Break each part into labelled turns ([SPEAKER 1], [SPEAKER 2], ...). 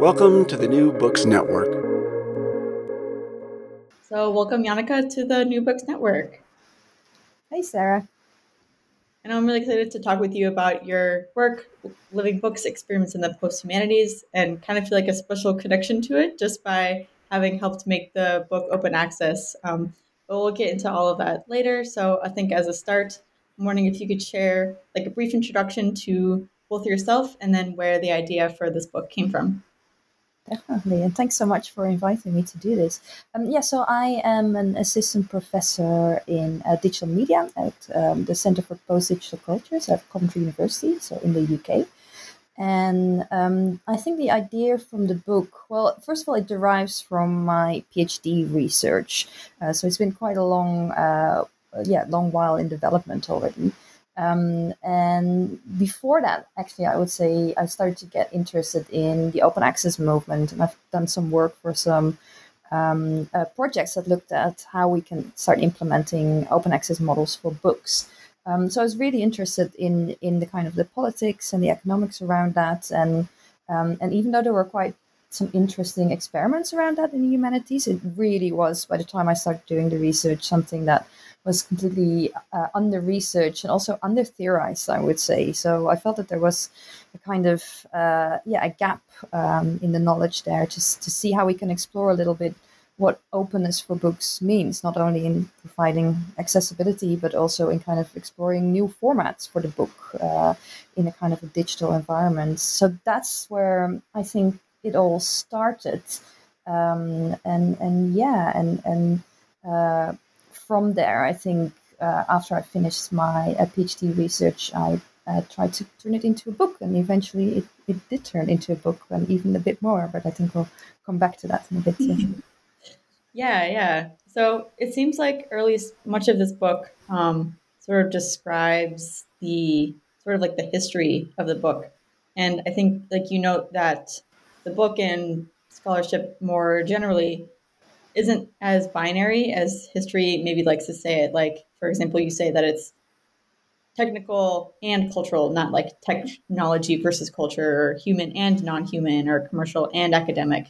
[SPEAKER 1] Welcome to the New Books Network.
[SPEAKER 2] So, welcome, Janneke, to the New Books Network.
[SPEAKER 3] Hey, Sarah.
[SPEAKER 2] And I'm really excited to talk with you about your work, Living Books Experiments in the Post Humanities, and kind of feel like a special connection to it just by having helped make the book open access. Um, but we'll get into all of that later. So, I think as a start, I'm wondering if you could share like a brief introduction to both yourself and then where the idea for this book came from.
[SPEAKER 3] Definitely, and thanks so much for inviting me to do this. Um, yeah, so I am an assistant professor in uh, digital media at um, the Center for Post Digital Cultures at Coventry University, so in the UK. And um, I think the idea from the book, well, first of all, it derives from my PhD research. Uh, so it's been quite a long, uh, yeah, long while in development already. Um, and before that, actually, I would say I started to get interested in the open access movement, and I've done some work for some um, uh, projects that looked at how we can start implementing open access models for books. Um, so I was really interested in in the kind of the politics and the economics around that, and um, and even though there were quite some interesting experiments around that in the humanities, it really was by the time I started doing the research something that was completely uh, under researched and also under theorized, I would say. So I felt that there was a kind of uh, yeah a gap um, in the knowledge there, just to see how we can explore a little bit what openness for books means, not only in providing accessibility, but also in kind of exploring new formats for the book uh, in a kind of a digital environment. So that's where I think it all started. Um, and and yeah, and and uh, from there, I think uh, after I finished my uh, PhD research, I uh, tried to turn it into a book, and eventually it, it did turn into a book, and even a bit more. But I think we'll come back to that in a bit.
[SPEAKER 2] yeah, yeah. So it seems like early much of this book um, sort of describes the sort of like the history of the book, and I think like you note that the book and scholarship more generally isn't as binary as history maybe likes to say it. Like, for example, you say that it's technical and cultural, not like technology versus culture, or human and non human, or commercial and academic.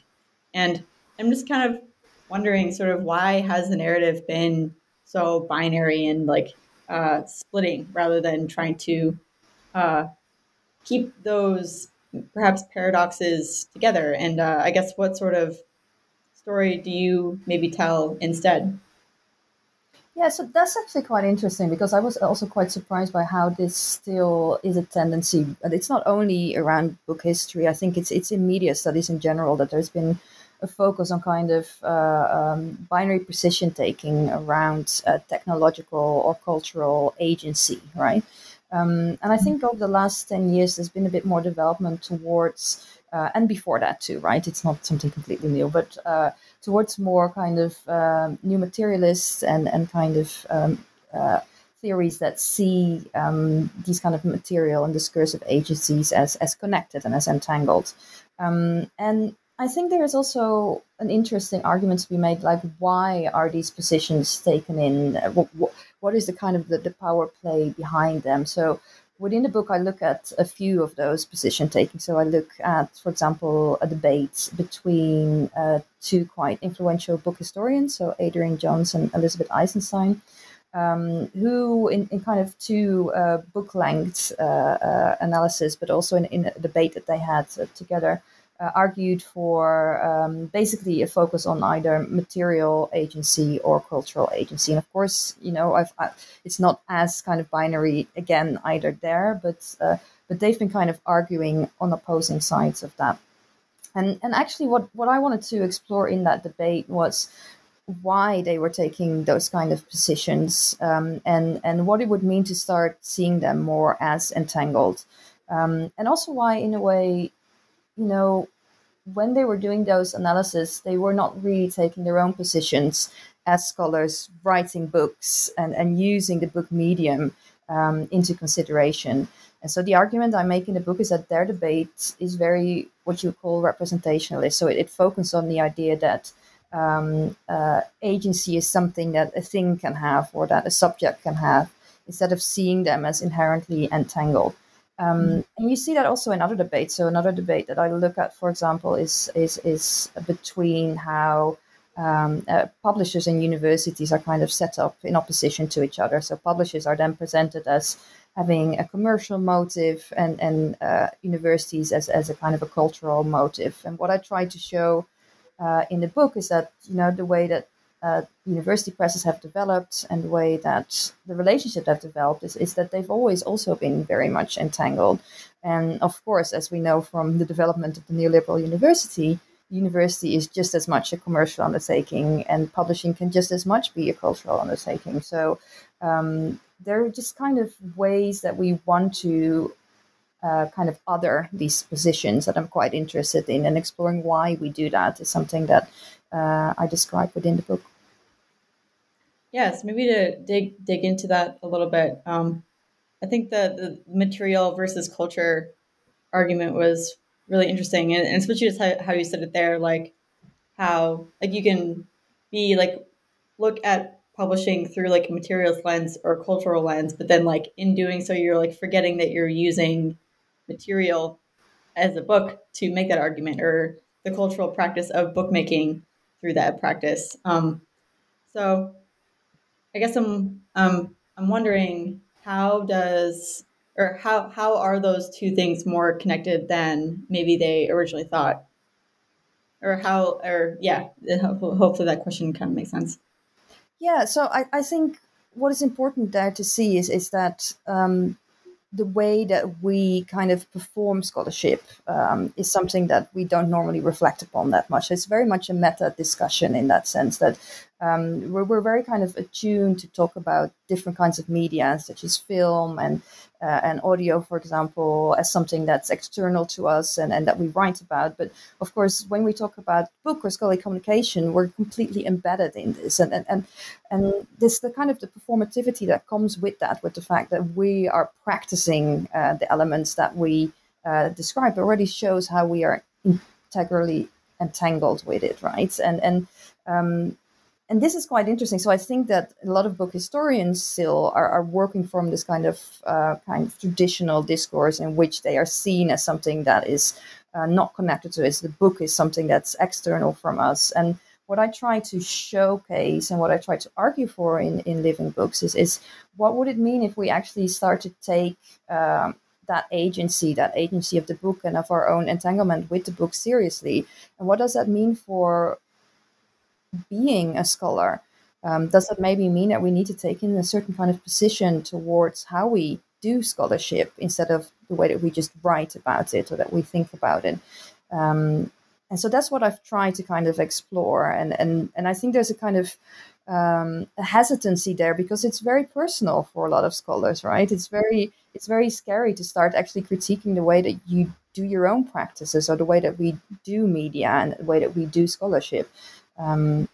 [SPEAKER 2] And I'm just kind of wondering, sort of, why has the narrative been so binary and like uh, splitting rather than trying to uh, keep those perhaps paradoxes together? And uh, I guess what sort of story do you maybe tell instead?
[SPEAKER 3] Yeah, so that's actually quite interesting because I was also quite surprised by how this still is a tendency. And it's not only around book history. I think it's it's in media studies in general that there's been a focus on kind of uh, um, binary position taking around uh, technological or cultural agency, right? Um, and I think over the last 10 years, there's been a bit more development towards uh, and before that too, right? It's not something completely new, but uh, towards more kind of um, new materialists and and kind of um, uh, theories that see um, these kind of material and discursive agencies as as connected and as entangled. Um, and I think there is also an interesting argument to be made, like why are these positions taken in? What, what, what is the kind of the, the power play behind them? So within the book, I look at a few of those position taking. So I look at, for example, a debate between uh, two quite influential book historians, so Adrian Johns and Elizabeth Eisenstein, um, who, in, in, kind of two uh, book length uh, uh, analysis, but also in, in, a debate that they had uh, together, uh, argued for um, basically a focus on either material agency or cultural agency. And of course, you know, I've, I, it's not as kind of binary again either there, but uh, but they've been kind of arguing on opposing sides of that. And and actually, what what I wanted to explore in that debate was why they were taking those kind of positions um, and and what it would mean to start seeing them more as entangled. Um, and also why, in a way, you know, when they were doing those analyses, they were not really taking their own positions as scholars, writing books and, and using the book medium um, into consideration. And so the argument I make in the book is that their debate is very what you call representationalist. So it, it focuses on the idea that um, uh, agency is something that a thing can have or that a subject can have, instead of seeing them as inherently entangled. Um, mm. and you see that also in other debates. So another debate that I look at, for example, is is is between how um, uh, publishers and universities are kind of set up in opposition to each other. So publishers are then presented as having a commercial motive, and and uh, universities as as a kind of a cultural motive. And what I try to show uh, in the book is that you know the way that uh, university presses have developed and the way that the relationship have developed is, is that they've always also been very much entangled. And of course, as we know from the development of the neoliberal university, university is just as much a commercial undertaking, and publishing can just as much be a cultural undertaking. So um, there are just kind of ways that we want to uh, kind of other these positions that I'm quite interested in, and exploring why we do that is something that uh, I describe within the book.
[SPEAKER 2] Yes, maybe to dig dig into that a little bit. Um, I think the the material versus culture argument was really interesting, and, and especially just how, how you said it there, like how like you can be like look at publishing through like a materials lens or cultural lens, but then like in doing so, you're like forgetting that you're using material as a book to make that argument or the cultural practice of bookmaking through that practice. Um, so I guess I'm um, I'm wondering how does or how how are those two things more connected than maybe they originally thought, or how or yeah, hopefully that question kind of makes sense.
[SPEAKER 3] Yeah, so I, I think what is important there to see is is that um, the way that we kind of perform scholarship um, is something that we don't normally reflect upon that much. It's very much a meta discussion in that sense that um, we're, we're very kind of attuned to talk about different kinds of media, such as film and uh, and audio, for example, as something that's external to us and, and that we write about. But of course, when we talk about book or scholarly communication, we're completely embedded in this, and and and, and this the kind of the performativity that comes with that, with the fact that we are practicing uh, the elements that we uh, describe, already shows how we are integrally entangled with it, right? And and um, and this is quite interesting. So I think that a lot of book historians still are, are working from this kind of uh, kind of traditional discourse in which they are seen as something that is uh, not connected to us. The book is something that's external from us. And what I try to showcase and what I try to argue for in, in Living Books is, is what would it mean if we actually start to take um, that agency, that agency of the book and of our own entanglement with the book seriously? And what does that mean for being a scholar? Um, does that maybe mean that we need to take in a certain kind of position towards how we do scholarship instead of the way that we just write about it or that we think about it? Um, and so that's what I've tried to kind of explore, and and and I think there's a kind of um, a hesitancy there because it's very personal for a lot of scholars, right? It's very it's very scary to start actually critiquing the way that you do your own practices or the way that we do media and the way that we do scholarship. Um,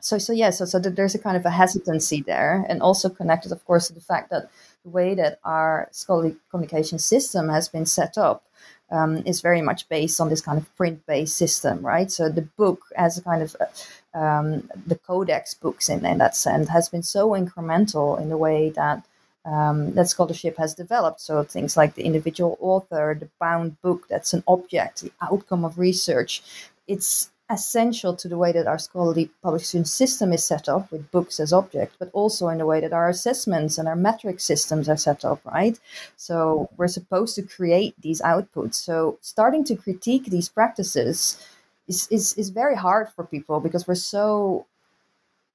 [SPEAKER 3] so, so yeah, so, so there's a kind of a hesitancy there, and also connected, of course, to the fact that the way that our scholarly communication system has been set up um, is very much based on this kind of print-based system, right? So the book, as a kind of uh, um, the codex books in, in that sense, has been so incremental in the way that um, that scholarship has developed. So things like the individual author, the bound book, that's an object, the outcome of research. It's essential to the way that our scholarly publishing system is set up with books as object, but also in the way that our assessments and our metric systems are set up, right? So we're supposed to create these outputs. So starting to critique these practices is, is, is very hard for people because we're so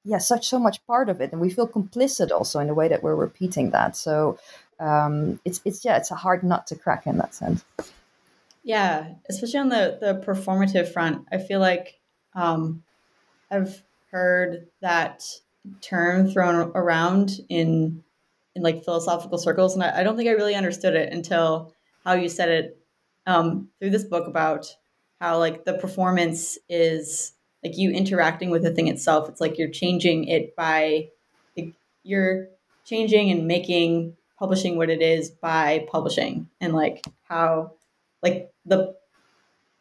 [SPEAKER 3] yeah such so much part of it and we feel complicit also in the way that we're repeating that so um, it's it's yeah it's a hard nut to crack in that sense
[SPEAKER 2] yeah especially on the the performative front i feel like um, i've heard that term thrown around in in like philosophical circles and i, I don't think i really understood it until how you said it um, through this book about how like the performance is like you interacting with the thing itself. It's like you're changing it by like, you're changing and making publishing what it is by publishing and like how like the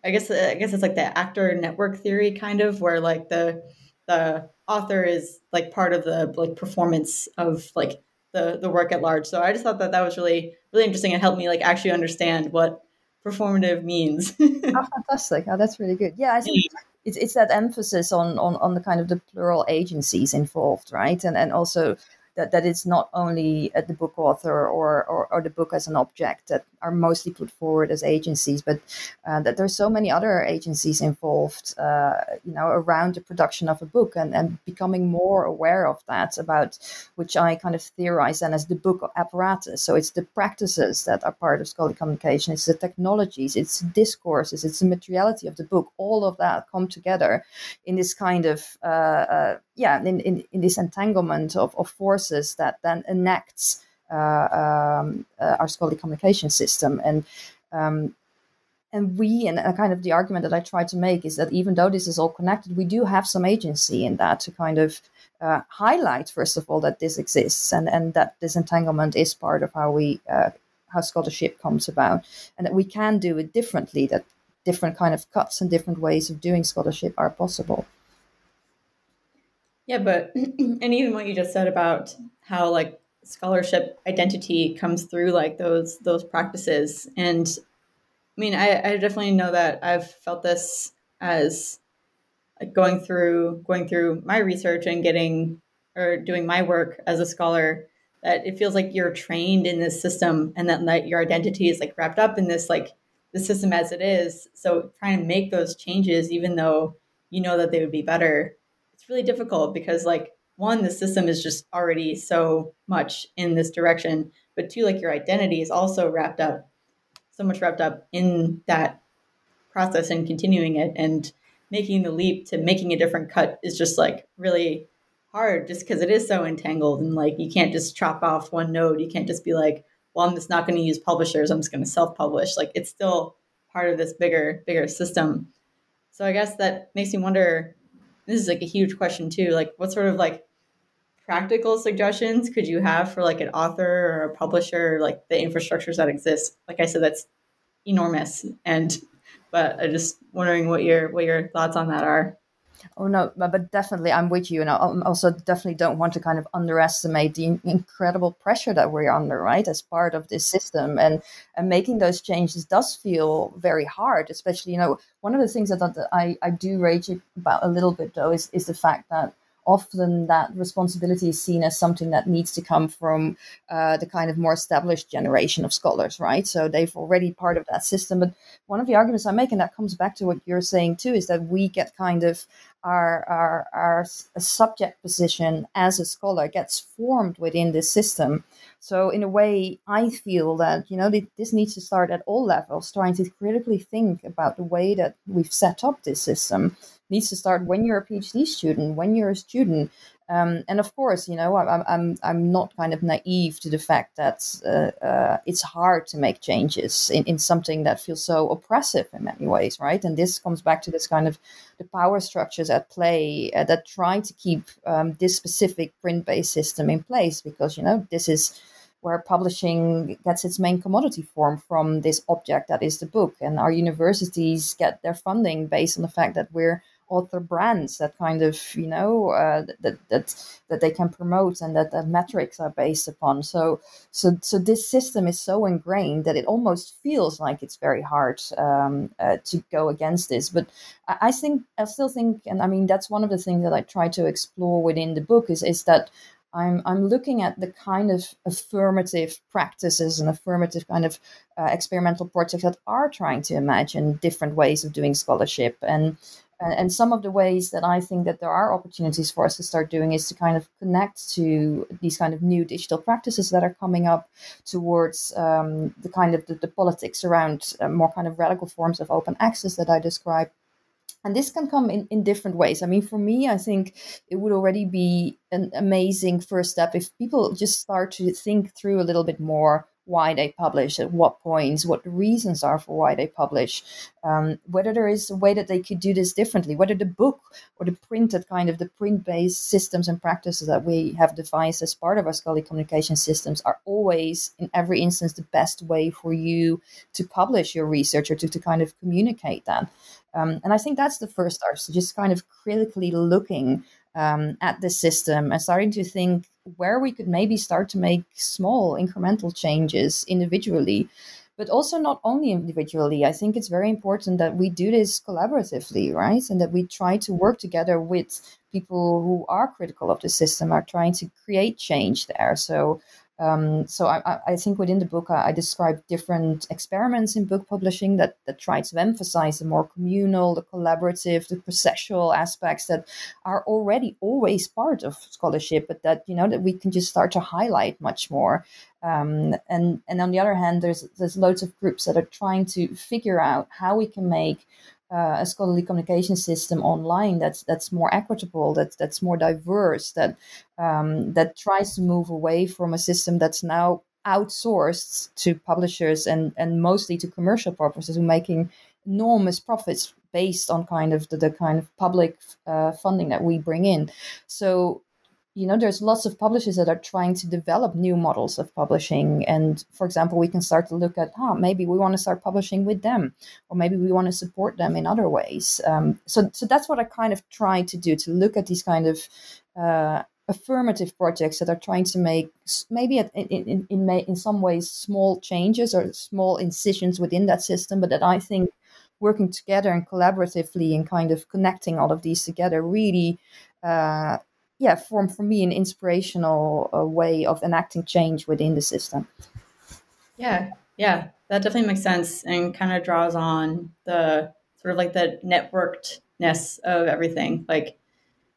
[SPEAKER 2] I guess uh, I guess it's like the actor network theory kind of where like the the author is like part of the like performance of like the the work at large. So I just thought that that was really really interesting and helped me like actually understand what performative means.
[SPEAKER 3] oh, fantastic! Oh, that's really good. Yeah, I think it's, it's that emphasis on, on on the kind of the plural agencies involved, right? And and also that, that it's not only uh, the book author or, or, or, the book as an object that are mostly put forward as agencies, but uh, that there's so many other agencies involved, uh, you know, around the production of a book and, and becoming more aware of that about which I kind of theorize then as the book apparatus. So it's the practices that are part of scholarly communication, it's the technologies, it's discourses, it's the materiality of the book. All of that come together in this kind of uh, uh yeah, in, in, in this entanglement of, of forces that then enacts um, uh, our scholarly communication system. And um, and we, and kind of the argument that I try to make is that even though this is all connected, we do have some agency in that to kind of uh, highlight, first of all, that this exists and, and that this entanglement is part of how we uh, how scholarship comes about, and that we can do it differently. That different kind of cuts and different ways of doing scholarship are possible.
[SPEAKER 2] Yeah, but and even what you just said about how like scholarship identity comes through like those those practices. And I mean I, I definitely know that I've felt this as like going through going through my research and getting or doing my work as a scholar that it feels like you're trained in this system and that, that your identity is like wrapped up in this like the system as it is. So trying to make those changes even though you know that they would be better it's really difficult because like one the system is just already so much in this direction but two like your identity is also wrapped up so much wrapped up in that process and continuing it and making the leap to making a different cut is just like really hard just because it is so entangled and like you can't just chop off one node. You can't just be like well i'm just not going to use publishers. I'm just going to self-publish. Like it's still part of this bigger bigger system. So i guess that makes me wonder this is like a huge question too. Like, what sort of like practical suggestions could you have for like an author or a publisher, like the infrastructures that exist? Like I said, that's enormous, and but I'm just wondering what your what your thoughts on that are.
[SPEAKER 3] Oh no, but definitely I'm with you, and I um, also definitely don't want to kind of underestimate the incredible pressure that we're under, right, as part of this system, and and making those changes does feel very hard. Especially, you know, one of the things that, that I I do rage about a little bit though is is the fact that often that responsibility is seen as something that needs to come from uh, the kind of more established generation of scholars, right? So they've already part of that system. But one of the arguments I make, and that comes back to what you're saying too, is that we get kind of our our our subject position as a scholar gets formed within this system. So in a way, I feel that you know this needs to start at all levels, trying to critically think about the way that we've set up this system needs to start when you're a PhD student, when you're a student. Um, and of course, you know, I'm, I'm, I'm not kind of naive to the fact that uh, uh, it's hard to make changes in, in something that feels so oppressive in many ways, right? And this comes back to this kind of the power structures at play uh, that try to keep um, this specific print based system in place because, you know, this is where publishing gets its main commodity form from this object that is the book, and our universities get their funding based on the fact that we're author brands that kind of you know uh, that that that they can promote and that the metrics are based upon. So so so this system is so ingrained that it almost feels like it's very hard um, uh, to go against this. But I, I think I still think, and I mean that's one of the things that I try to explore within the book is is that I'm, I'm looking at the kind of affirmative practices and affirmative kind of uh, experimental projects that are trying to imagine different ways of doing scholarship and and some of the ways that I think that there are opportunities for us to start doing is to kind of connect to these kind of new digital practices that are coming up towards um, the kind of the, the politics around uh, more kind of radical forms of open access that I described. And this can come in, in different ways. I mean, for me, I think it would already be an amazing first step if people just start to think through a little bit more why they publish, at what points, what the reasons are for why they publish, um, whether there is a way that they could do this differently, whether the book or the printed kind of the print based systems and practices that we have devised as part of our scholarly communication systems are always, in every instance, the best way for you to publish your research or to, to kind of communicate that. Um, and I think that's the first start. So just kind of critically looking um, at the system and starting to think where we could maybe start to make small incremental changes individually but also not only individually. I think it's very important that we do this collaboratively right? And that we try to work together with people who are critical of the system are trying to create change there. So um, so I, I, think within the book I, I describe different experiments in book publishing that, that try to emphasize the more communal, the collaborative, the processual aspects that are already always part of scholarship, but that you know that we can just start to highlight much more. Um, and and on the other hand, there's there's loads of groups that are trying to figure out how we can make uh, a scholarly communication system online that's that's more equitable, that that's more diverse, that um, that tries to move away from a system that's now outsourced to publishers and and mostly to commercial purposes who are making enormous profits based on kind of the, the kind of public uh, funding that we bring in. So you know there's lots of publishers that are trying to develop new models of publishing. And for example we can start to look at oh maybe we want to start publishing with them or maybe we want to support them in other ways. Um, so so that's what i kind of try to do to look at these kind of uh, affirmative projects that are trying to make maybe in, in, in, in some ways small changes or small incisions within that system but that i think working together and collaboratively and kind of connecting all of these together really uh, yeah, form for me an inspirational uh, way of enacting change within the system.
[SPEAKER 2] Yeah, yeah, that definitely makes sense and kind of draws on the sort of like the networkedness of everything. Like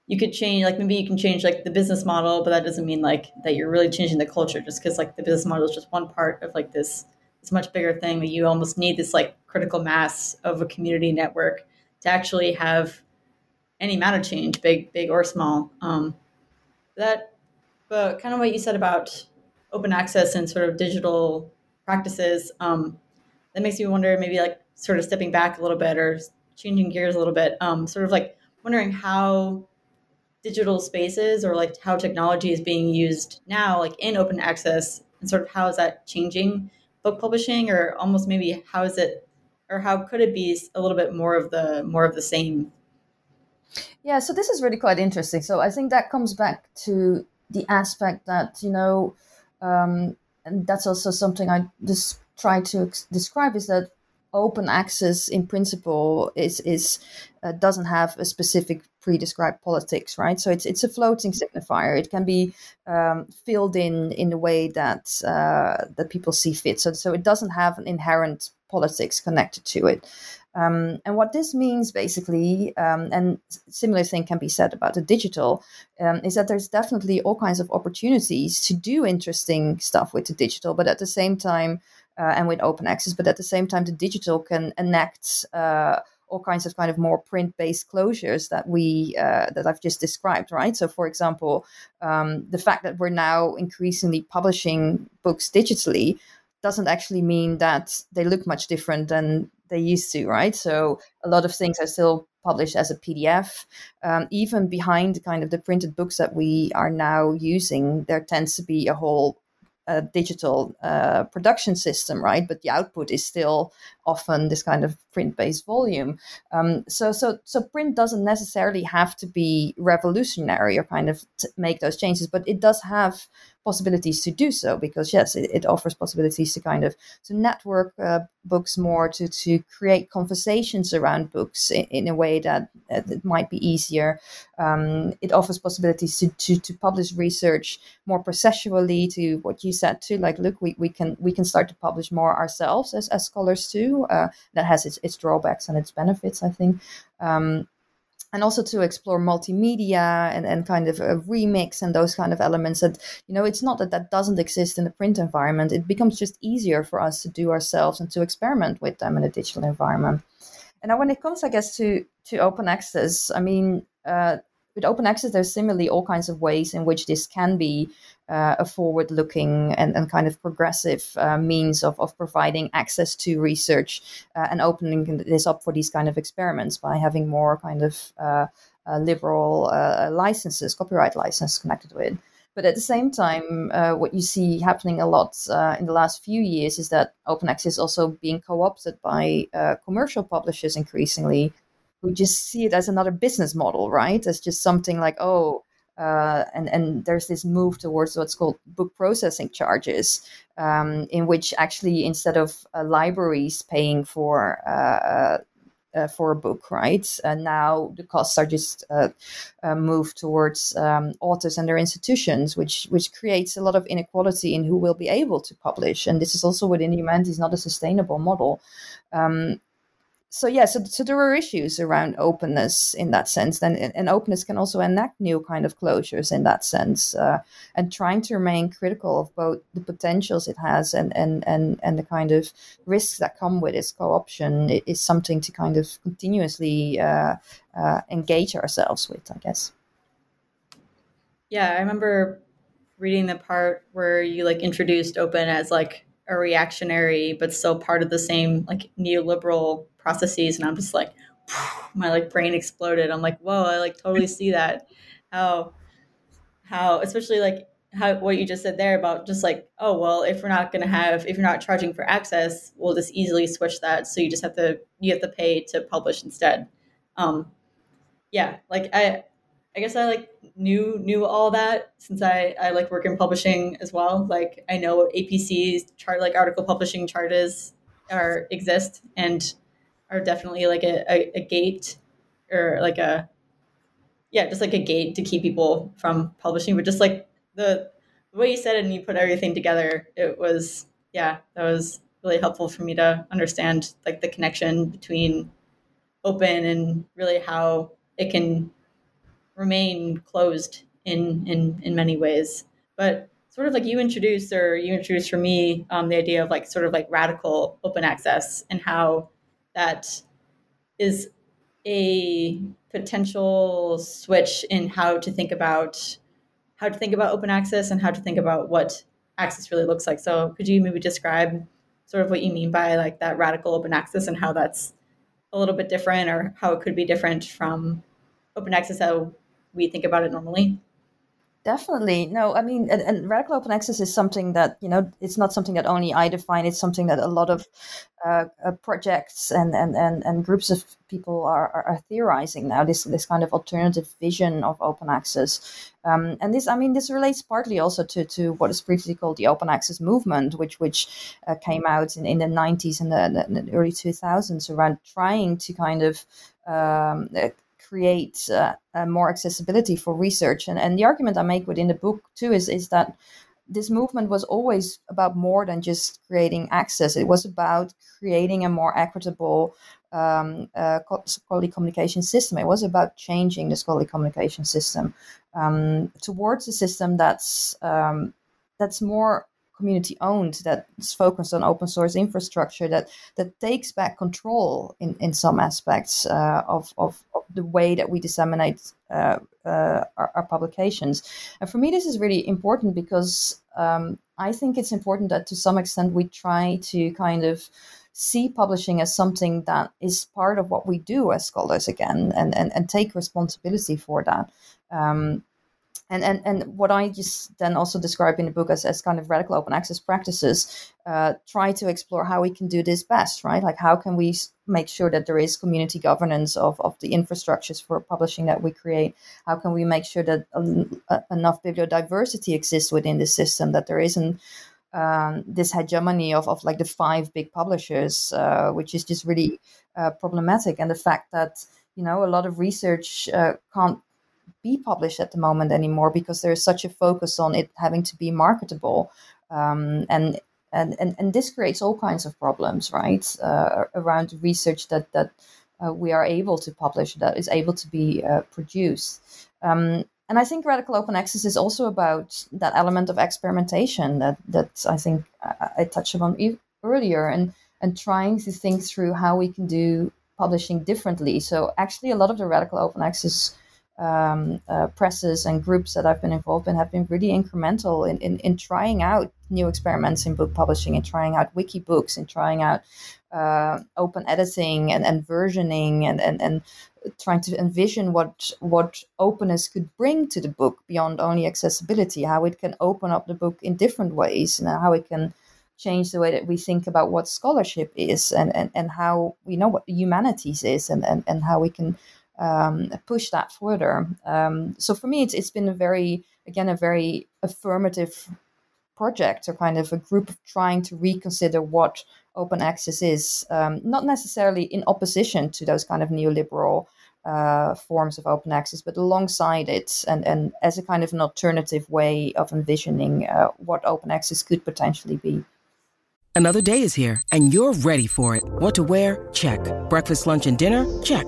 [SPEAKER 2] you could change, like maybe you can change like the business model, but that doesn't mean like that you're really changing the culture just because like the business model is just one part of like this this much bigger thing that you almost need this like critical mass of a community network to actually have any amount of change, big, big or small. Um, that, but kind of what you said about open access and sort of digital practices, um, that makes me wonder maybe like sort of stepping back a little bit or changing gears a little bit, um, sort of like wondering how digital spaces or like how technology is being used now, like in open access, and sort of how is that changing book publishing, or almost maybe how is it, or how could it be a little bit more of the more of the same
[SPEAKER 3] yeah, so this is really quite interesting. So I think that comes back to the aspect that, you know, um, and that's also something I just try to ex- describe is that open access in principle is is uh, doesn't have a specific pre-described politics right? So it's it's a floating signifier. It can be um, filled in in a way that uh, that people see fit. So so it doesn't have an inherent politics connected to it um, and what this means basically, um, and similar thing can be said about the digital, um, is that there's definitely all kinds of opportunities to do interesting stuff with the digital, but at the same time, uh, and with open access, but at the same time, the digital can enact uh, all kinds of kind of more print-based closures that we uh, that I've just described, right? So, for example, um, the fact that we're now increasingly publishing books digitally doesn't actually mean that they look much different than they used to, right? So a lot of things are still published as a PDF. Um, even behind kind of the printed books that we are now using, there tends to be a whole a digital uh, production system, right? But the output is still often this kind of print-based volume. Um, so, so, so print doesn't necessarily have to be revolutionary or kind of make those changes, but it does have possibilities to do so because yes it, it offers possibilities to kind of to network uh, books more to to create conversations around books in, in a way that, that it might be easier. Um, it offers possibilities to, to to publish research more processually to what you said too like look we, we can we can start to publish more ourselves as, as scholars too uh, that has its, its drawbacks and its benefits i think. Um, and also to explore multimedia and, and kind of a remix and those kind of elements that you know it's not that that doesn't exist in the print environment. It becomes just easier for us to do ourselves and to experiment with them in a digital environment. And now when it comes i guess to to open access i mean uh, with open access there's similarly all kinds of ways in which this can be uh, a forward looking and, and kind of progressive uh, means of, of providing access to research uh, and opening this up for these kind of experiments by having more kind of uh, uh, liberal uh, licenses, copyright license connected with. But at the same time, what you see happening a lot in the last few years is that open access is also being co opted by commercial publishers increasingly who just see it as another business model, right? As just something like, oh, uh, and and there's this move towards what's called book processing charges, um, in which actually instead of uh, libraries paying for uh, uh for a book, right? And now the costs are just uh, uh, moved towards um, authors and their institutions, which which creates a lot of inequality in who will be able to publish. And this is also within humanities not a sustainable model. Um, so yeah, so, so there are issues around openness in that sense. Then and openness can also enact new kind of closures in that sense, uh, and trying to remain critical of both the potentials it has and and and and the kind of risks that come with its co-option is something to kind of continuously uh, uh, engage ourselves with, I guess.
[SPEAKER 2] Yeah, I remember reading the part where you like introduced open as like a reactionary but still part of the same like neoliberal processes and i'm just like my like brain exploded. I'm like whoa i like totally see that. How how especially like how what you just said there about just like oh well if we're not going to have if you're not charging for access we'll just easily switch that so you just have to you have to pay to publish instead. Um yeah like i I guess I like knew knew all that since I I like work in publishing as well. Like I know APC's chart like article publishing charges are exist and are definitely like a, a, a gate or like a yeah just like a gate to keep people from publishing. But just like the, the way you said it and you put everything together, it was yeah that was really helpful for me to understand like the connection between open and really how it can remain closed in in in many ways. But sort of like you introduced or you introduced for me um, the idea of like sort of like radical open access and how that is a potential switch in how to think about how to think about open access and how to think about what access really looks like. So could you maybe describe sort of what you mean by like that radical open access and how that's a little bit different or how it could be different from open access how we think about it normally.
[SPEAKER 3] Definitely. No, I mean, and, and, radical open access is something that, you know, it's not something that only I define. It's something that a lot of uh, uh, projects and, and, and, and groups of people are, are, are, theorizing now, this, this kind of alternative vision of open access. Um, and this, I mean, this relates partly also to, to what is previously called the open access movement, which, which uh, came out in, in the 90s and the, the, early 2000s around trying to kind of um, create uh, uh, more accessibility for research. And, and the argument I make within the book too is, is that this movement was always about more than just creating access. It was about creating a more equitable um, uh, communication system. It was about changing the scholarly communication system um, towards a system that's um, that's more community owned, that's focused on open source infrastructure, that that takes back control in, in some aspects uh, of, of, of, the way that we disseminate uh, uh, our, our, publications. And for me, this is really important because um, I think it's important that to some extent we try to kind of see publishing as something that is part of what we do as scholars again and, and, and take responsibility for that. Um, and, and, and what I just then also describe in the book as, as kind of radical open access practices, uh, try to explore how we can do this best, right? Like how can we make sure that there is community governance of, of the infrastructures for publishing that we create? How can we make sure that uh, enough bibliodiversity exists within the system, that there isn't um, this hegemony of, of like the five big publishers, uh, which is just really uh, problematic. And the fact that, you know, a lot of research uh, can't be published at the moment anymore because there's such a focus on it having to be marketable. Um, and, and, and, and this creates all kinds of problems, right, uh, around research that, that uh, we are able to publish, that is able to be uh, produced. Um, and I think radical open access is also about that element of experimentation that, that I think I, I touched upon earlier and, and trying to think through how we can do publishing differently. So actually a lot of the radical open access um, uh, presses and groups that I've been involved in have been really incremental in, in, in trying out new experiments in book publishing and trying out wiki books and trying out uh, open editing and, and versioning and, and, and trying to envision what what openness could bring to the book beyond only accessibility, how it can open up the book in different ways and how it can change the way that we think about what scholarship is and, and, and how we know what humanities is and, and, and how we can um, push that further. Um, so for me, it's, it's been a very, again, a very affirmative project or kind of a group of trying to reconsider what open access is, um, not necessarily in opposition to those kind of neoliberal uh, forms of open access, but alongside it and, and as a kind of an alternative way of envisioning uh, what open access could potentially be.
[SPEAKER 4] Another day is here and you're ready for it. What to wear? Check. Breakfast, lunch, and dinner? Check.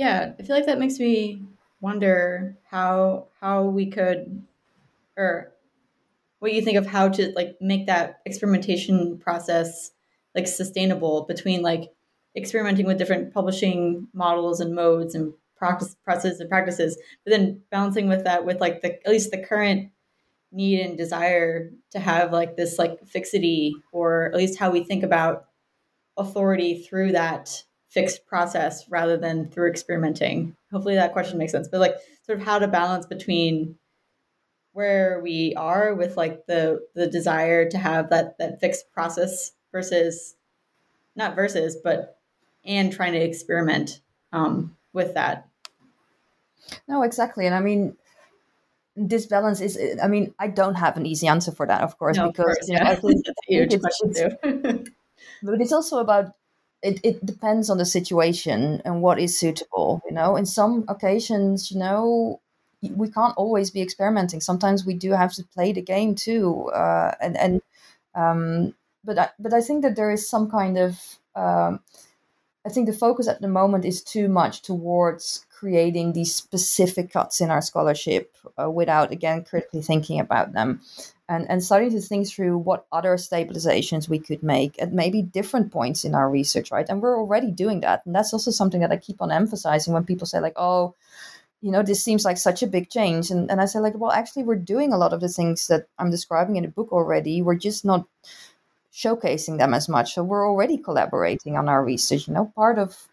[SPEAKER 2] Yeah, I feel like that makes me wonder how how we could or what you think of how to like make that experimentation process like sustainable between like experimenting with different publishing models and modes and practice processes and practices, but then balancing with that with like the at least the current need and desire to have like this like fixity or at least how we think about authority through that fixed process rather than through experimenting. Hopefully that question makes sense. But like sort of how to balance between where we are with like the the desire to have that that fixed process versus not versus but and trying to experiment um, with that.
[SPEAKER 3] No, exactly. And I mean, this balance is i mean i don't have an easy answer for that of course
[SPEAKER 2] no,
[SPEAKER 3] because
[SPEAKER 2] of course, yeah.
[SPEAKER 3] know, I think,
[SPEAKER 2] that's a huge question too
[SPEAKER 3] but it's also about it, it depends on the situation and what is suitable you know? In some occasions you know we can't always be experimenting. Sometimes we do have to play the game too uh, and and um, but I, but I think that there is some kind of um, I think the focus at the moment is too much towards creating these specific cuts in our scholarship uh, without again critically thinking about them and, and starting to think through what other stabilizations we could make at maybe different points in our research, right? And we're already doing that. And that's also something that I keep on emphasizing when people say, like, oh, you know, this seems like such a big change. And, and I say, like, well, actually, we're doing a lot of the things that I'm describing in the book already. We're just not showcasing them as much. So we're already collaborating on our research. You know, part of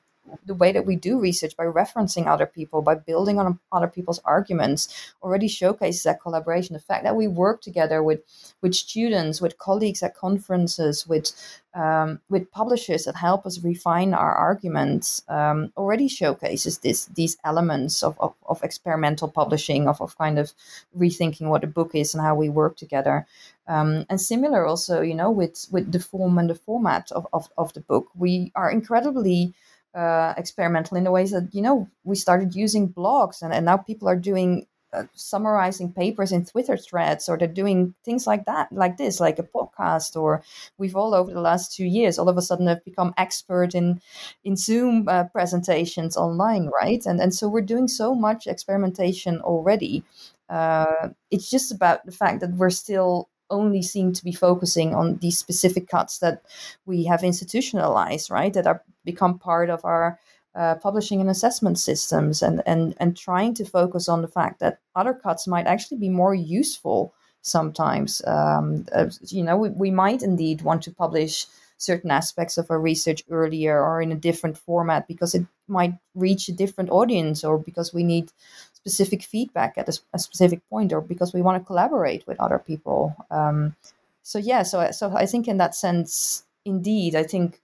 [SPEAKER 3] the way that we do research by referencing other people, by building on other people's arguments, already showcases that collaboration. The fact that we work together with with students, with colleagues at conferences, with um, with publishers that help us refine our arguments um, already showcases this these elements of, of, of, experimental publishing of, of kind of rethinking what a book is and how we work together um, and similar also you know with with the form and the format of, of, of the book we are incredibly uh, experimental in the ways that you know we started using blogs and, and now people are doing uh, summarizing papers in Twitter threads, or they're doing things like that, like this, like a podcast. Or we've all over the last two years, all of a sudden, have become expert in in Zoom uh, presentations online, right? And and so we're doing so much experimentation already. Uh, it's just about the fact that we're still only seem to be focusing on these specific cuts that we have institutionalized, right? That are become part of our uh, publishing and assessment systems and, and, and trying to focus on the fact that other cuts might actually be more useful sometimes. Um, uh, you know, we, we might indeed want to publish certain aspects of our research earlier or in a different format because it might reach a different audience or because we need specific feedback at a, a specific point or because we want to collaborate with other people. Um, so yeah, so so I think in that sense, indeed, I think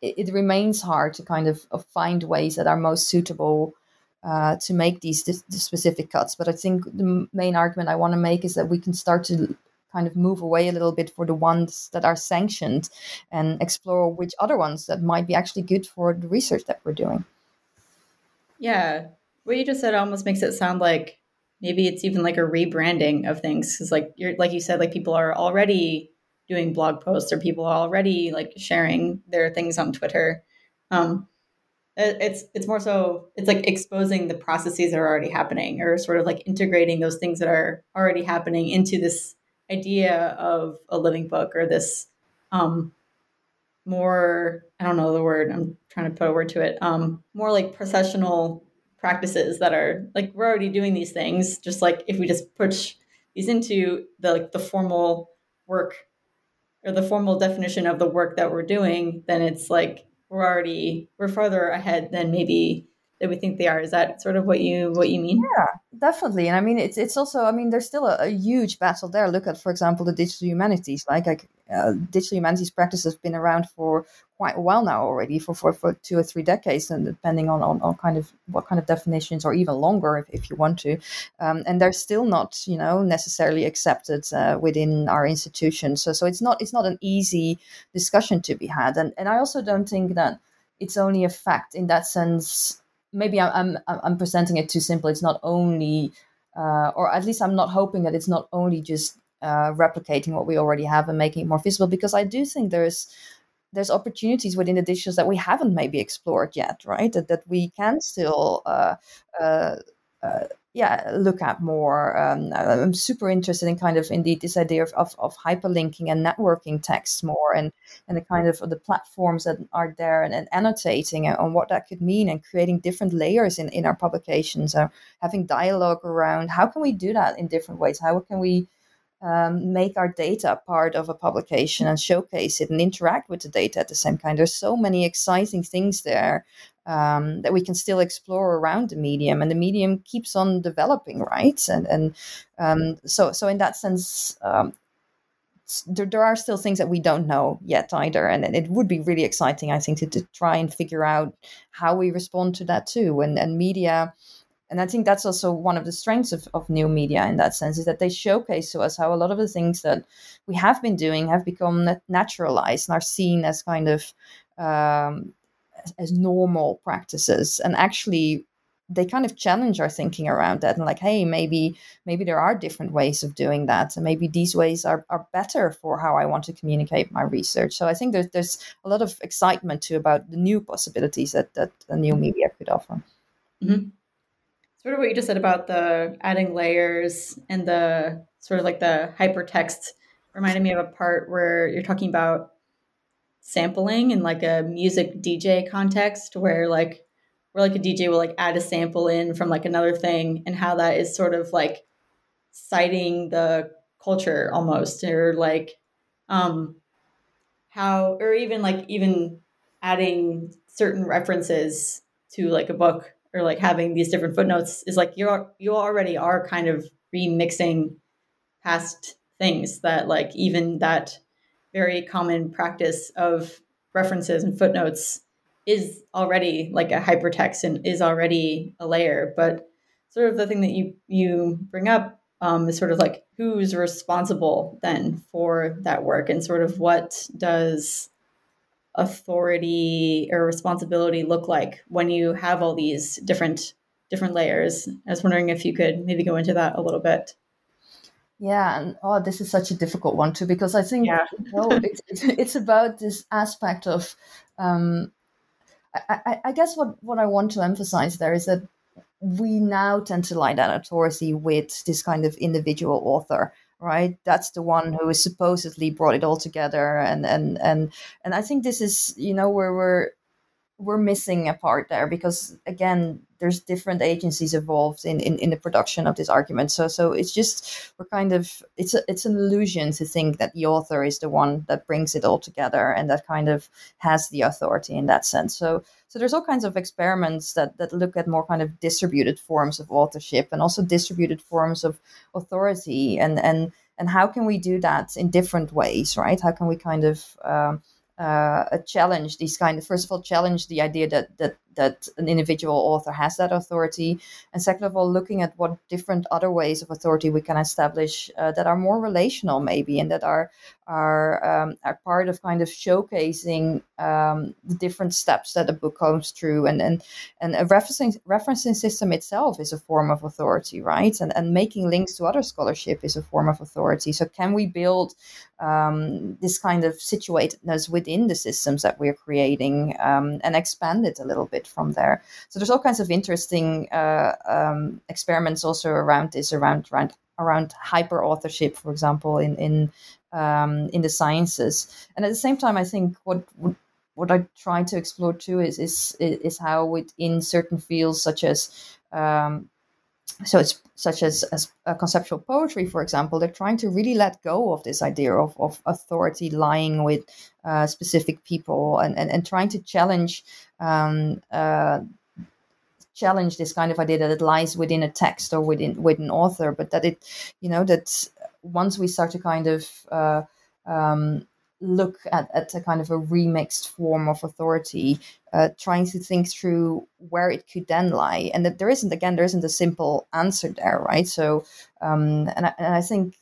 [SPEAKER 3] it, it remains hard to kind of, of, find ways that are most suitable uh, to make these, these, specific cuts. But I think the main argument I want to make is that we can start to kind of move away a little bit for the ones that are sanctioned and explore which other ones that might be actually good for the research that we're doing.
[SPEAKER 2] Yeah. What you just said almost makes it sound like maybe it's even like a rebranding of things because like you're like you said like people are already doing blog posts or people are already like sharing their things on Twitter. Um, it's it's more so it's like exposing the processes that are already happening or sort of like integrating those things that are already happening into this idea of a living book or this um, more I don't know the word I'm trying to put a word to it um, more like processional practices that are like we're already doing these things just like if we just push these into the like the formal work or the formal definition of the work that we're doing, then it's like we're already we're farther ahead than maybe that we think they are. Is that sort of what you what you mean?
[SPEAKER 3] Yeah, definitely. And I mean, it's it's also I mean, there's still a, a huge battle there. Look at, for example, the digital humanities. Like, like uh, digital humanities practice has been around for quite a while now already, for, for, for two or three decades, and depending on, on, on kind of what kind of definitions, or even longer if, if you want to. Um, and they're still not, you know, necessarily accepted uh, within our institutions. So so it's not it's not an easy discussion to be had. And and I also don't think that it's only a fact in that sense maybe I'm, I'm, I'm presenting it too simple. It's not only, uh, or at least I'm not hoping that it's not only just uh, replicating what we already have and making it more visible, because I do think there's there's opportunities within the dishes that we haven't maybe explored yet, right? That that we can still. Uh, uh, uh yeah look at more um, i'm super interested in kind of indeed this idea of, of, of, hyperlinking and networking texts more and and the kind of the platforms that are there and, and annotating on what that could mean and creating different layers in, in our publications uh, having dialogue around how can we do that in different ways how can we um, make our data part of a publication and showcase it and interact with the data at the same kind. There's so many exciting things there um, that we can still explore around the medium, and the medium keeps on developing, right? And and um, so so in that sense. Um, there, there are still things that we don't know yet either and, it would be really exciting i think to, to try and figure out how we respond to that too and, and media and I think that's also one of the strengths of, of new media in that sense is that they showcase to us how a lot of the things that we have been doing have become naturalized and are seen as kind of um, as, as normal practices. And actually, they kind of challenge our thinking around that and like hey maybe maybe there are different ways of doing that. And maybe these ways are, are better for how i want to communicate my research. So i think there's, there's a lot of excitement too about the new possibilities that that the new media could offer.
[SPEAKER 2] Mm-hmm. Sort of what you just said about the adding layers and the sort of like the hypertext reminded me of a part where you're talking about sampling in like a music DJ context where like where like a DJ will like add a sample in from like another thing and how that is sort of like citing the culture almost or like um how or even like even adding certain references to like a book or like having these different footnotes is like you're you already are kind of remixing past things that like even that very common practice of references and footnotes is already like a hypertext and is already a layer. But sort of the thing that you you bring up um, is sort of like who's responsible then for that work? And sort of what does authority or responsibility look like when you have all these different different layers? I was wondering if you could maybe go into that a little bit
[SPEAKER 3] yeah, and oh, this is such a difficult one too because I think yeah. well, it's, it's about this aspect of, um, I, I, I, guess what what I want to emphasize there is that we now tend to lie that authority with this kind of individual author, right? That's the one who is supposedly brought it all together, and and and and I think this is you know where we're we're missing a part there because again there's different agencies involved in, in, in the production of this argument. So so it's just we're kind of it's a, it's an illusion to think that the author is the one that brings it all together and that kind of has the authority in that sense. So so there's all kinds of experiments that that look at more kind of distributed forms of authorship and also distributed forms of authority. And and and how can we do that in different ways right? How can we kind of um, uh, challenge these kind of first of all challenge the idea that that that an individual author has that authority, and second of all, looking at what different other ways of authority we can establish uh, that are more relational, maybe, and that are are um, are part of kind of showcasing um, the different steps that a book goes through, and and and a referencing referencing system itself is a form of authority, right? And and making links to other scholarship is a form of authority. So can we build um, this kind of situatedness within the systems that we're creating um, and expand it a little bit? From there. So there's all kinds of interesting uh, um, experiments also around this, around around around hyper authorship, for example, in in um, in the sciences. And at the same time, I think what what I try to explore too is is is how within certain fields such as um, so it's such as, as conceptual poetry, for example, they're trying to really let go of this idea of, of authority lying with uh, specific people and, and, and trying to challenge um, uh, challenge this kind of idea that it lies within a text or within with an author, but that it, you know, that once we start to kind of uh, um, look at, at a kind of a remixed form of authority, uh, trying to think through where it could then lie. And that there isn't, again, there isn't a simple answer there, right? So, um, and, I, and I think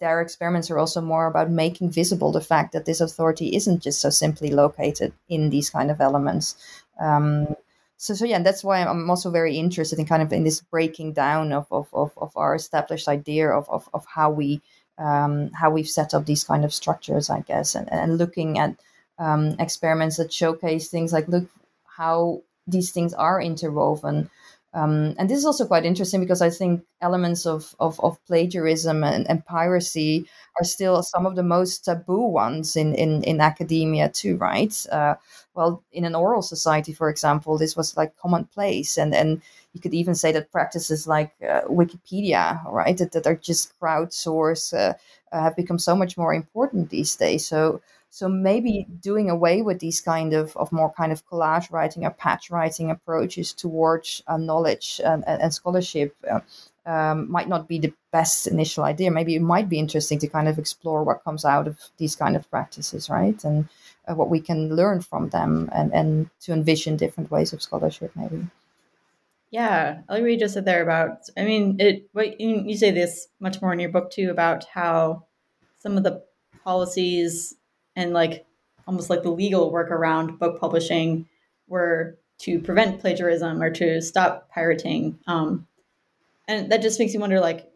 [SPEAKER 3] their experiments are also more about making visible the fact that this authority isn't just so simply located in these kind of elements. Um, so, so yeah, and that's why I'm also very interested in kind of in this breaking down of, of, of, of our established idea of, of, of how we um, how we've set up these kind of structures, I guess, and, and looking at um, experiments that showcase things like look how these things are interwoven. Um, and this is also quite interesting because I think elements of, of, of plagiarism and, and, piracy are still some of the most taboo ones in, in, in academia too, right? Uh, well, in an oral society, for example, this was like commonplace, and and you could even say that practices like uh, Wikipedia, right, that, that are just crowdsourced, uh, uh, have become so much more important these days. So so maybe doing away with these kind of, of more kind of collage writing or patch writing approaches towards uh, knowledge and, and, scholarship uh, um, might not be the best initial idea. Maybe it might be interesting to kind of explore what comes out of these kind of practices, right? And uh, what we can learn from them and, and to envision different ways of scholarship, maybe.
[SPEAKER 2] Yeah, I like what you just said there about. I mean, it. What you, say this much more in your book too about how some of the policies and like almost like the legal work around book publishing were to prevent plagiarism or to stop pirating. Um, and that just makes you wonder, like,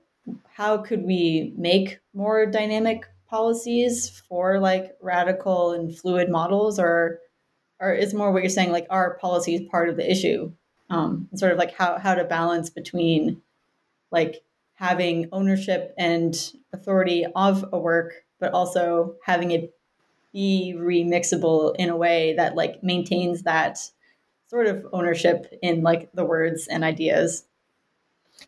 [SPEAKER 2] how could we make more dynamic policies for like radical and fluid models, or or is more what you're saying, like, are policies part of the issue? Um, and sort of like how how to balance between like having ownership and authority of a work, but also having it be remixable in a way that like maintains that sort of ownership in like the words and ideas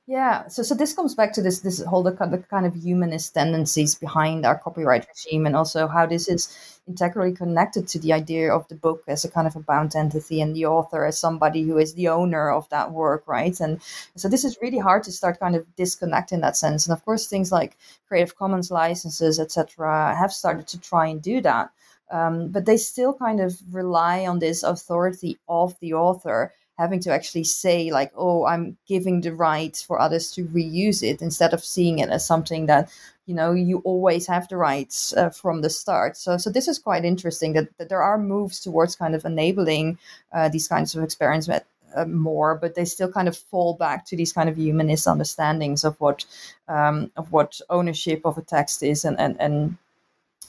[SPEAKER 3] Yeah, so so this comes back to this this whole the, the kind of humanist tendencies behind our copyright regime, and also how this is integrally connected to the idea of the book as a kind of a bound entity and the author as somebody who is the owner of that work, right? And so this is really hard to start kind of disconnect in that sense. And of course, things like Creative Commons licenses, etc., have started to try and do that. Um, but they still kind of rely on this authority of the author having to actually say like oh i'm giving the right for others to reuse it instead of seeing it as something that you know you always have the rights uh, from the start. So so this is quite interesting that, that there are moves towards kind of enabling uh, these kinds of experiments uh, more, but they still kind of fall back to these kind of humanist understandings of what um, of what ownership of a text is, and and and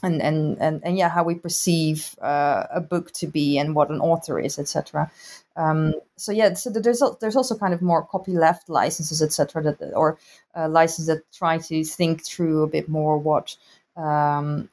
[SPEAKER 3] and and and, and yeah, how we perceive uh, a book to be, and what an author is, etc. Um, so yeah, so there's there's also kind of more copyleft licenses, etc., that or uh, licenses that try to think through a bit more what um,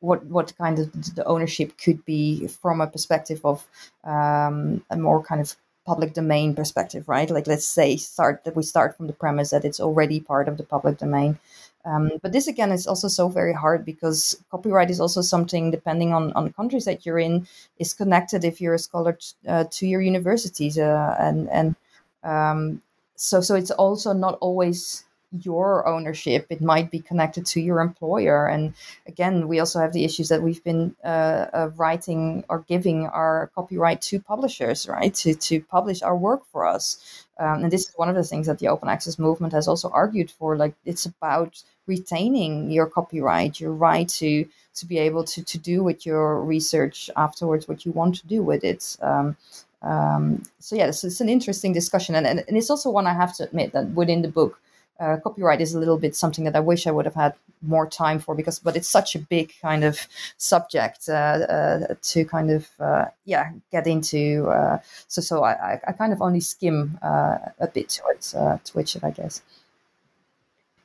[SPEAKER 3] what what kind of the ownership could be from a perspective of um, a more kind of public domain perspective, right? Like let's say start that we start from the premise that it's already part of the public domain. Um, but this again is also so very hard because copyright is also something, depending on, on countries that you're in, is connected if you're a scholar t- uh, to your universities, uh, and and um, so so it's also not always your ownership. It might be connected to your employer, and again, we also have the issues that we've been uh writing or giving our copyright to publishers, right, to to publish our work for us. Um, and this is one of the things that the open access movement has also argued for. Like it's about retaining your copyright, your right to to be able to to do with your research afterwards what you want to do with it. Um, um, so yeah, so it's an interesting discussion, and, and, and it's also one I have to admit that within the book, uh, copyright is a little bit something that I wish I would have had more time for because, but it's such a big kind of subject uh, uh, to kind of uh, yeah get into. Uh, so so I, I kind of only skim uh, a bit to it to it I guess.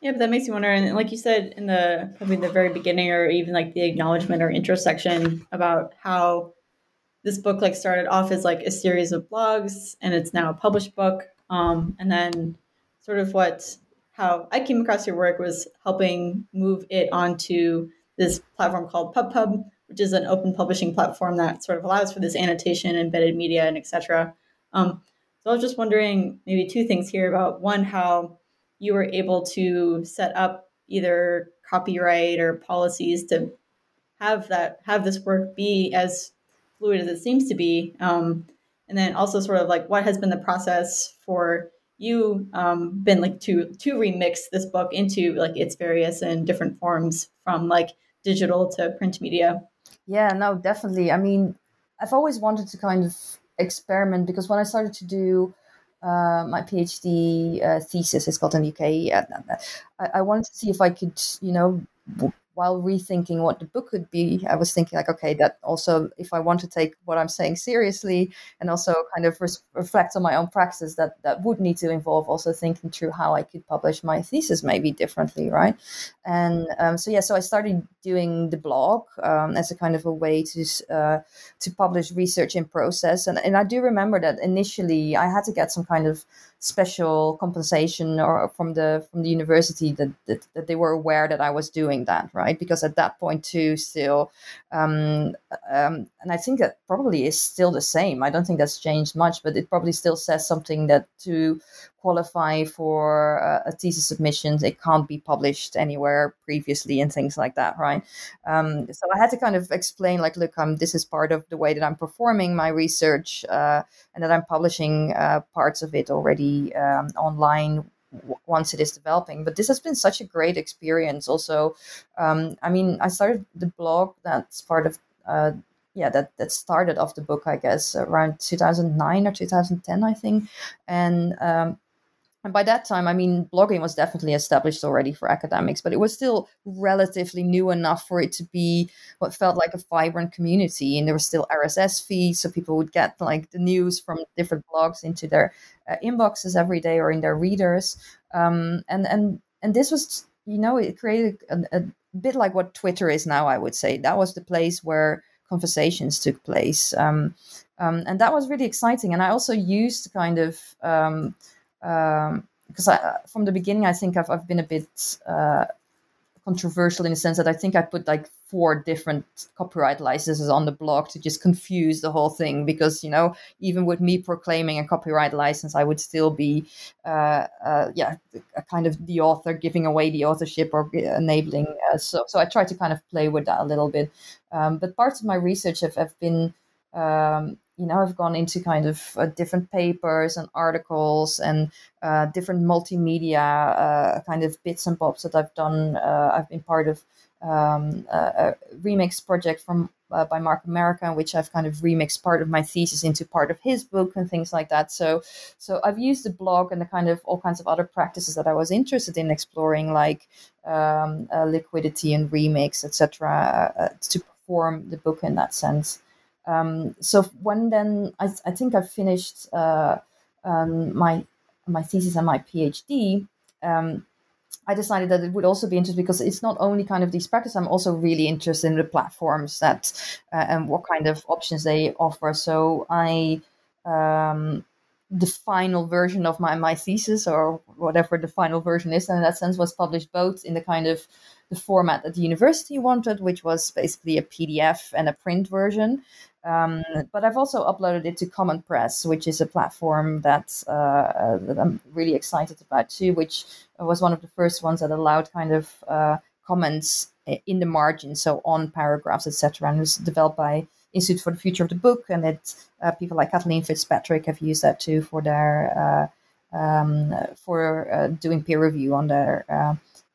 [SPEAKER 2] Yeah, but that makes me wonder. And like you said in the probably the very beginning, or even like the acknowledgement or intro section about how this book like started off as like a series of blogs, and it's now a published book. Um, and then sort of what how I came across your work was helping move it onto this platform called PubPub, which is an open publishing platform that sort of allows for this annotation, embedded media, and etc. Um, so I was just wondering maybe two things here about one how you were able to set up either copyright or policies to have that have this work be as fluid as it seems to be um, and then also sort of like what has been the process for you um, been like to to remix this book into like its various and different forms from like digital to print media?
[SPEAKER 3] Yeah no definitely. I mean i've always wanted to kind of experiment because when i started to do uh, my PhD uh, thesis is called in the UK. I, I wanted to see if I could, you know, while rethinking what the book could be, I was thinking like, okay, that also, if I want to take what I'm saying seriously and also kind of res- reflect on my own practice, that that would need to involve also thinking through how I could publish my thesis maybe differently, right? And um, so yeah, so I started doing the blog um, as a kind of a way to uh, to publish research in process, and and I do remember that initially I had to get some kind of special compensation or from the from the university that, that, that they were aware that I was doing that right because at that point too still um, um, and I think that probably is still the same. I don't think that's changed much but it probably still says something that to qualify for uh, a thesis submission it can't be published anywhere previously and things like that right? Um, so i had to kind of explain like look I'm, this is part of the way that i'm performing my research uh, and that i'm publishing uh, parts of it already um, online once it is developing. But this has been such a great experience also. Um, i mean i started the blog that's part of uh, yeah that that started off the book i guess around 2009 or 2010 i think. And um, and by that time, I mean, blogging was definitely established already for academics, but it was still relatively new enough for it to be what felt like a vibrant community. And there was still RSS feeds, so people would get like the news from different blogs into their uh, inboxes every day or in their readers. Um, and and and this was, you know, it created a, a bit like what Twitter is now. I would say that was the place where conversations took place, um, um, and that was really exciting. And I also used kind of um, um, because I, from the beginning, I think I've, I've been a bit uh, controversial in the sense that I think I put like four different copyright licenses on the blog to just confuse the whole thing because you know even with me proclaiming a copyright license I would still be uh, uh, yeah a kind of the author giving away the authorship or enabling uh, so so I try to kind of play with that a little bit. Um, but parts of my research have, have been um, you know, I've gone into kind of uh, different papers and articles and uh, different multimedia uh, kind of bits and bobs that I've done. Uh, I've been part of um, a, remix project from uh, by Mark Amerika, in which I've kind of remixed part of my thesis into part of his book and things like that. So, so I've used the blog and the kind of all kinds of other practices that I was interested in exploring, like um, uh, liquidity and remix, etc., to perform the book in that sense. Um, so when then I, I think I finished uh, um, my my thesis and my PhD, um, I decided that it would also be interesting because it's not only kind of these practices. I'm also really interested in the platforms that uh, and what kind of options they offer. So I um, the final version of my, my thesis or whatever the final version is, and in that sense was published both in the kind of the format that the university wanted, which was basically a PDF and a print version, um, but I've also uploaded it to CommentPress, which is a platform that, uh, uh, that I'm really excited about too, which was one of the first ones that allowed kind of uh, comments in the margin, so on paragraphs, etc. And it was developed by Institute for the Future of the Book, and it uh, people like Kathleen Fitzpatrick have used that too for their uh, um, for uh, doing peer review on their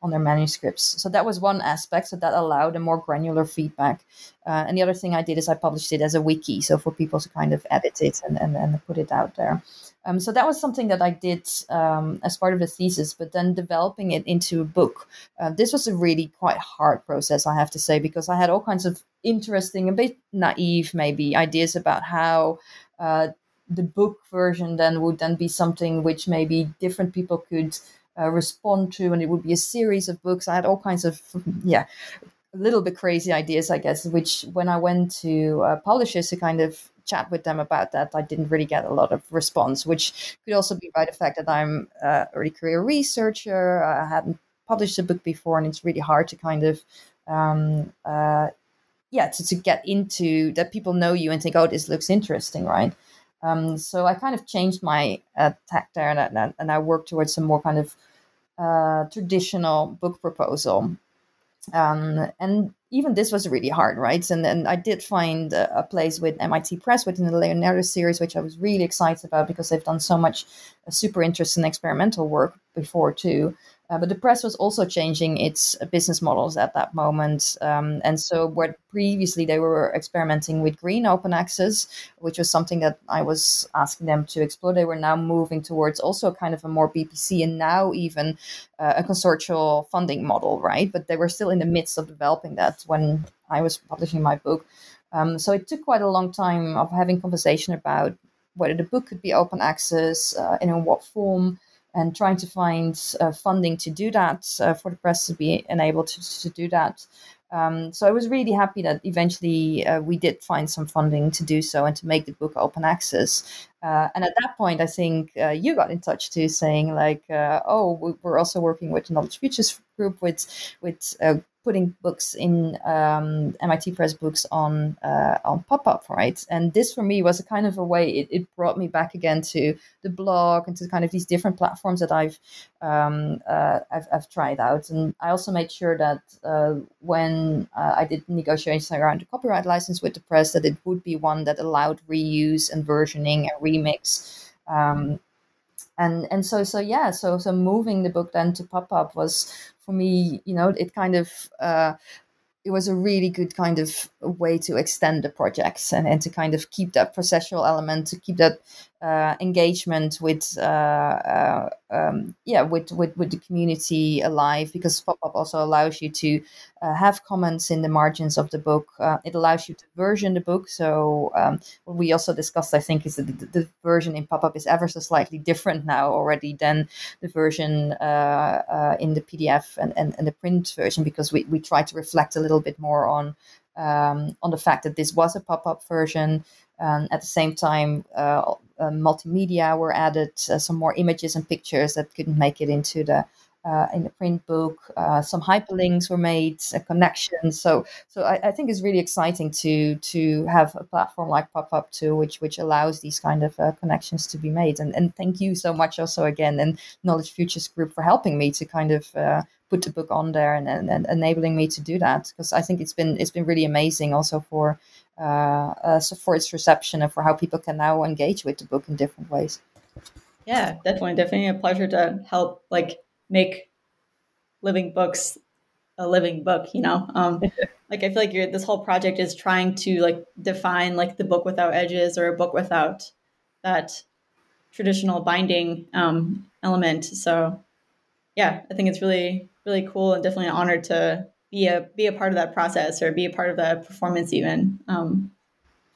[SPEAKER 3] on their manuscripts. So that was one aspect. So that allowed a more granular feedback. Uh, and the other thing I did is I published it as a wiki, so for people to kind of edit it and, and, and put it out there. Um, so that was something that I did um, as part of the thesis, but then developing it into a book. Uh, this was a really quite hard process, I have to say, because I had all kinds of interesting, a bit naive maybe, ideas about how uh, the book version then would then be something which maybe different people could uh, respond to, and it would be a series of books. I had all kinds of, yeah, a little bit crazy ideas, I guess, which when I went to uh, publishers to kind of chat with them about that, I didn't really get a lot of response, which could also be by the fact that I'm a early career researcher. I hadn't published a book before, and it's really hard to kind of, um, uh, yeah, to, to get into that people know you and think, oh, this looks interesting, right? Um, so I kind of changed my uh, tack there, and, and, and I worked towards some more kind of uh, traditional book proposal. Um, and even this was really hard, right? And then I did find a, a, place with MIT Press within the Leonardo series, which I was really excited about because they've done so much uh, super interesting experimental work before too. Uh, but the press was also changing its business models at that moment. Um, and so, where previously they were experimenting with green open access, which was something that I was asking them to explore, they were now moving towards also kind of a more BPC and now even uh, a consortial funding model, right? But they were still in the midst of developing that when I was publishing my book. Um, so, it took quite a long time of having conversation about whether the book could be open access uh, and in what form and trying to find uh, funding to do that uh, for the press to be enabled to, to do that. Um, so I was really happy that eventually uh, we did find some funding to do so and to make the book open access. Uh, and at that point, I think uh, you got in touch too, saying like, uh, "Oh, we're also working with the Knowledge Futures group with with putting books in um, MIT Press books on uh, on PubPub, right? And this for me was a kind of a way it, it brought me back again to the blog and to kind of these different platforms that I've um, uh, I've, I've, tried out. And I also made sure that uh, when uh, I did negotiations around the copyright license with the press, that it would be one that allowed reuse and versioning and remix. Um, and and so so yeah so so moving the book then to PubPub was for me, you know, it kind of uh, it was a really good kind of way to extend the projects and, and to kind of keep that processual element, to keep that uh, engagement with uh, uh, um, yeah with, with with the community alive because PubPub also allows you to uh, have comments in the margins of the book. Uh, it allows you to version the book. So um, what we also discussed i think is that the, the, version in PubPub is ever so slightly different now already than the version uh, in the pdf and, and, and the print version because we, we try to reflect a little bit more on um, on the fact that this was a PubPub version Um, at the same time, uh, uh, multimedia were added, uh, some more images and pictures that couldn't make it into the uh, in the print book. Uh, some hyperlinks were made, a connection. So, so I, I, think it's really exciting to to have a platform like PubPub too, which which allows these kind of uh, connections to be made. And and thank you so much also again and Knowledge Futures Group for helping me to kind of put the book on there and, and, and enabling me to do that because I think it's been it's been really amazing also for so for its reception and for how people can now engage with the book in different ways.
[SPEAKER 2] Yeah, definitely, definitely a pleasure to help like make living books a living book you know um like i feel like you're, this whole project is trying to like define like the book without edges or a book without that traditional binding um element so yeah i think it's really really cool and definitely an honor to be a be a part of that process or be a part of the performance even um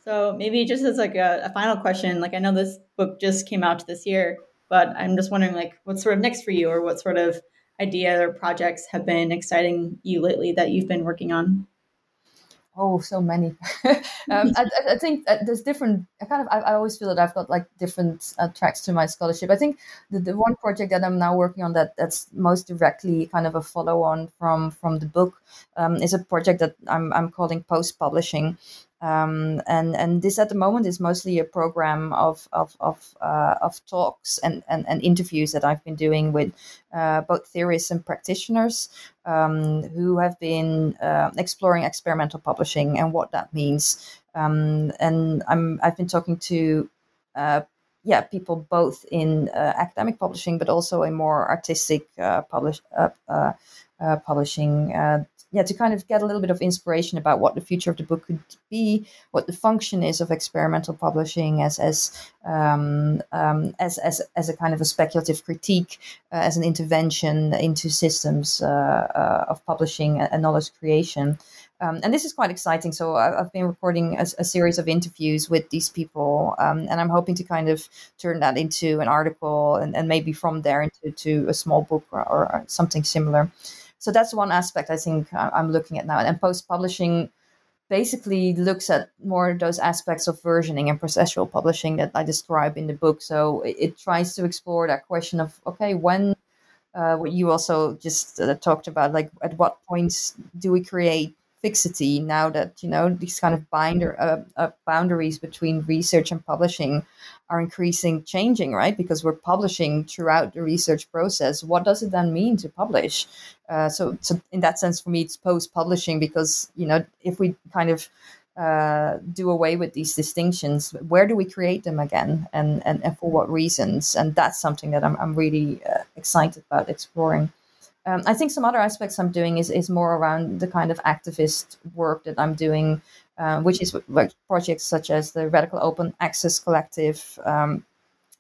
[SPEAKER 2] so maybe just as like a, a final question like i know this book just came out this year but I'm just wondering, like, what's sort of next for you, or what sort of idea or projects have been exciting you lately that you've been working on?
[SPEAKER 3] Oh, so many. um, I, I, think there's different. I kind of. I, I, always feel that I've got like different uh, tracks to my scholarship. I think the, the one project that I'm now working on that that's most directly kind of a follow on from from the book um, is a project that I'm I'm calling post publishing, um, and and this at the moment is mostly a program of of of, uh, of talks and, and, and interviews that I've been doing with uh, both theorists and practitioners um, who have been uh, exploring experimental publishing and what that means. Um, and I'm I've been talking to uh, yeah people both in uh, academic publishing but also in more artistic uh, publish publishing yeah, to kind of get a little bit of inspiration about what the future of the book could be, what the function is of experimental publishing as as um, um, as, as as a kind of a speculative critique, uh, as an intervention into systems uh, uh, of publishing and knowledge creation. Um, and this is quite exciting. So I've been recording a, a series of interviews with these people, um, and I'm hoping to kind of turn that into an article, and, and maybe from there into to a small book or, or something similar so that's one aspect I think I'm looking at now. And post publishing basically looks at more those aspects of versioning and processual publishing that I describe in the book. So it, it tries to explore that question of okay, when uh, what you also just uh, talked about, like at what points do we create fixity now that you know these kind of binder uh, uh, boundaries between research and publishing are increasing changing right? Because we're publishing throughout the research process. What does it then mean to publish? Uh, so, so in that sense for me it's post publishing because you know if we kind of uh, do away with these distinctions where do we create them again? And and, and for what reasons? And that's something that i'm, I'm really uh, excited about exploring um, I think some other aspects I'm doing is, is more around the kind of activist work that I'm doing, uh, which is like projects such as the Radical Open Access Collective, um,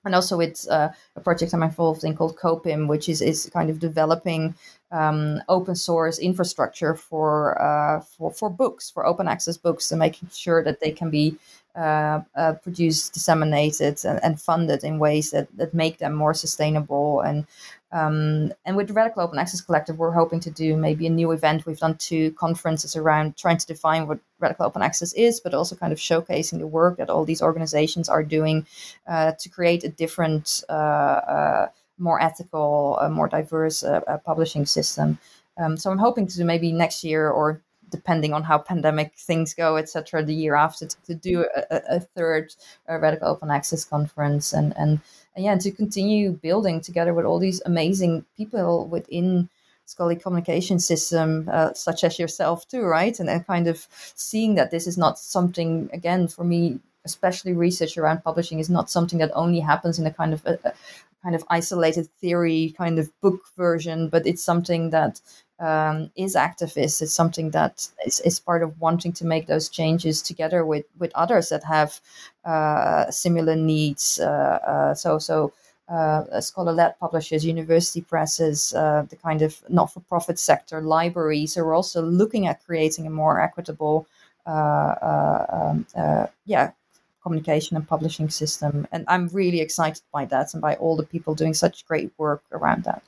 [SPEAKER 3] and also it's uh, a project I'm involved in called COPIM, which is, is kind of developing um, open source infrastructure for, uh, for for books, for open access books, and making sure that they can be uh, uh, produced, disseminated, and, and, funded in ways that, that make them more sustainable and um, and with the Radical Open Access Collective, we're hoping to do maybe a new event. We've done two conferences around trying to define what Radical Open Access is, but also kind of showcasing the work that all these organizations are doing uh, to create a different, uh, uh, more ethical, uh, more diverse uh, uh, publishing system. Um, so I'm hoping to maybe next year or depending on how pandemic things go, etc., the year after to, to do a, a third Radical Open Access conference and and and yeah, to continue building together with all these amazing people within scholarly communication system, uh, such as yourself too, right? And then kind of seeing that this is not something, again, for me, especially research around publishing is not something that only happens in a kind of a, a kind of isolated theory kind of book version, but it's something that um, is activist. It's something that is, is, part of wanting to make those changes together with with others that have uh, similar needs. Uh, uh, so so. Uh, scholar-led publishers, university presses, uh, the kind of not-for-profit sector, libraries are also looking at creating a more equitable, uh, um, yeah, communication and publishing system. And I'm really excited by that and by all the people doing such great work around that.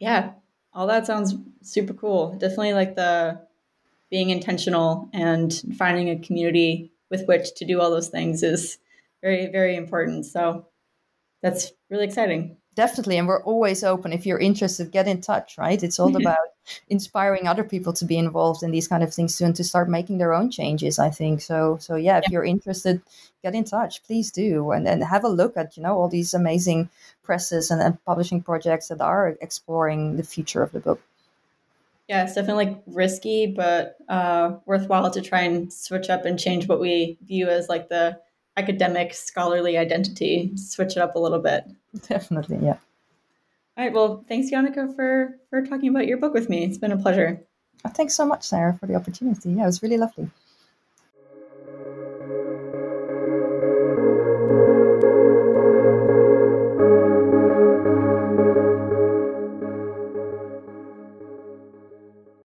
[SPEAKER 2] Yeah, all that sounds super cool. Definitely like the being intentional and finding a community with which to do all those things is very, very important. So that's really exciting.
[SPEAKER 3] Definitely. And we're always open. If you're interested, get in touch, right? It's all about inspiring other people to be involved in these kind of things too and to start making their own changes, I think. So so yeah, if yeah. you're interested, get in touch. Please do. And and have a look at, you know, all these amazing presses and, and publishing projects that are exploring the future of the book.
[SPEAKER 2] Yeah, it's definitely like risky, but uh, worthwhile to try and switch up and change what we view as like the academic scholarly identity. Switch it up a little bit.
[SPEAKER 3] Definitely, yeah.
[SPEAKER 2] All right. Well, thanks, Janneke, for for talking about your book with me. It's been a pleasure.
[SPEAKER 3] Thanks so much, Sarah, for the opportunity. Yeah, it was really lovely.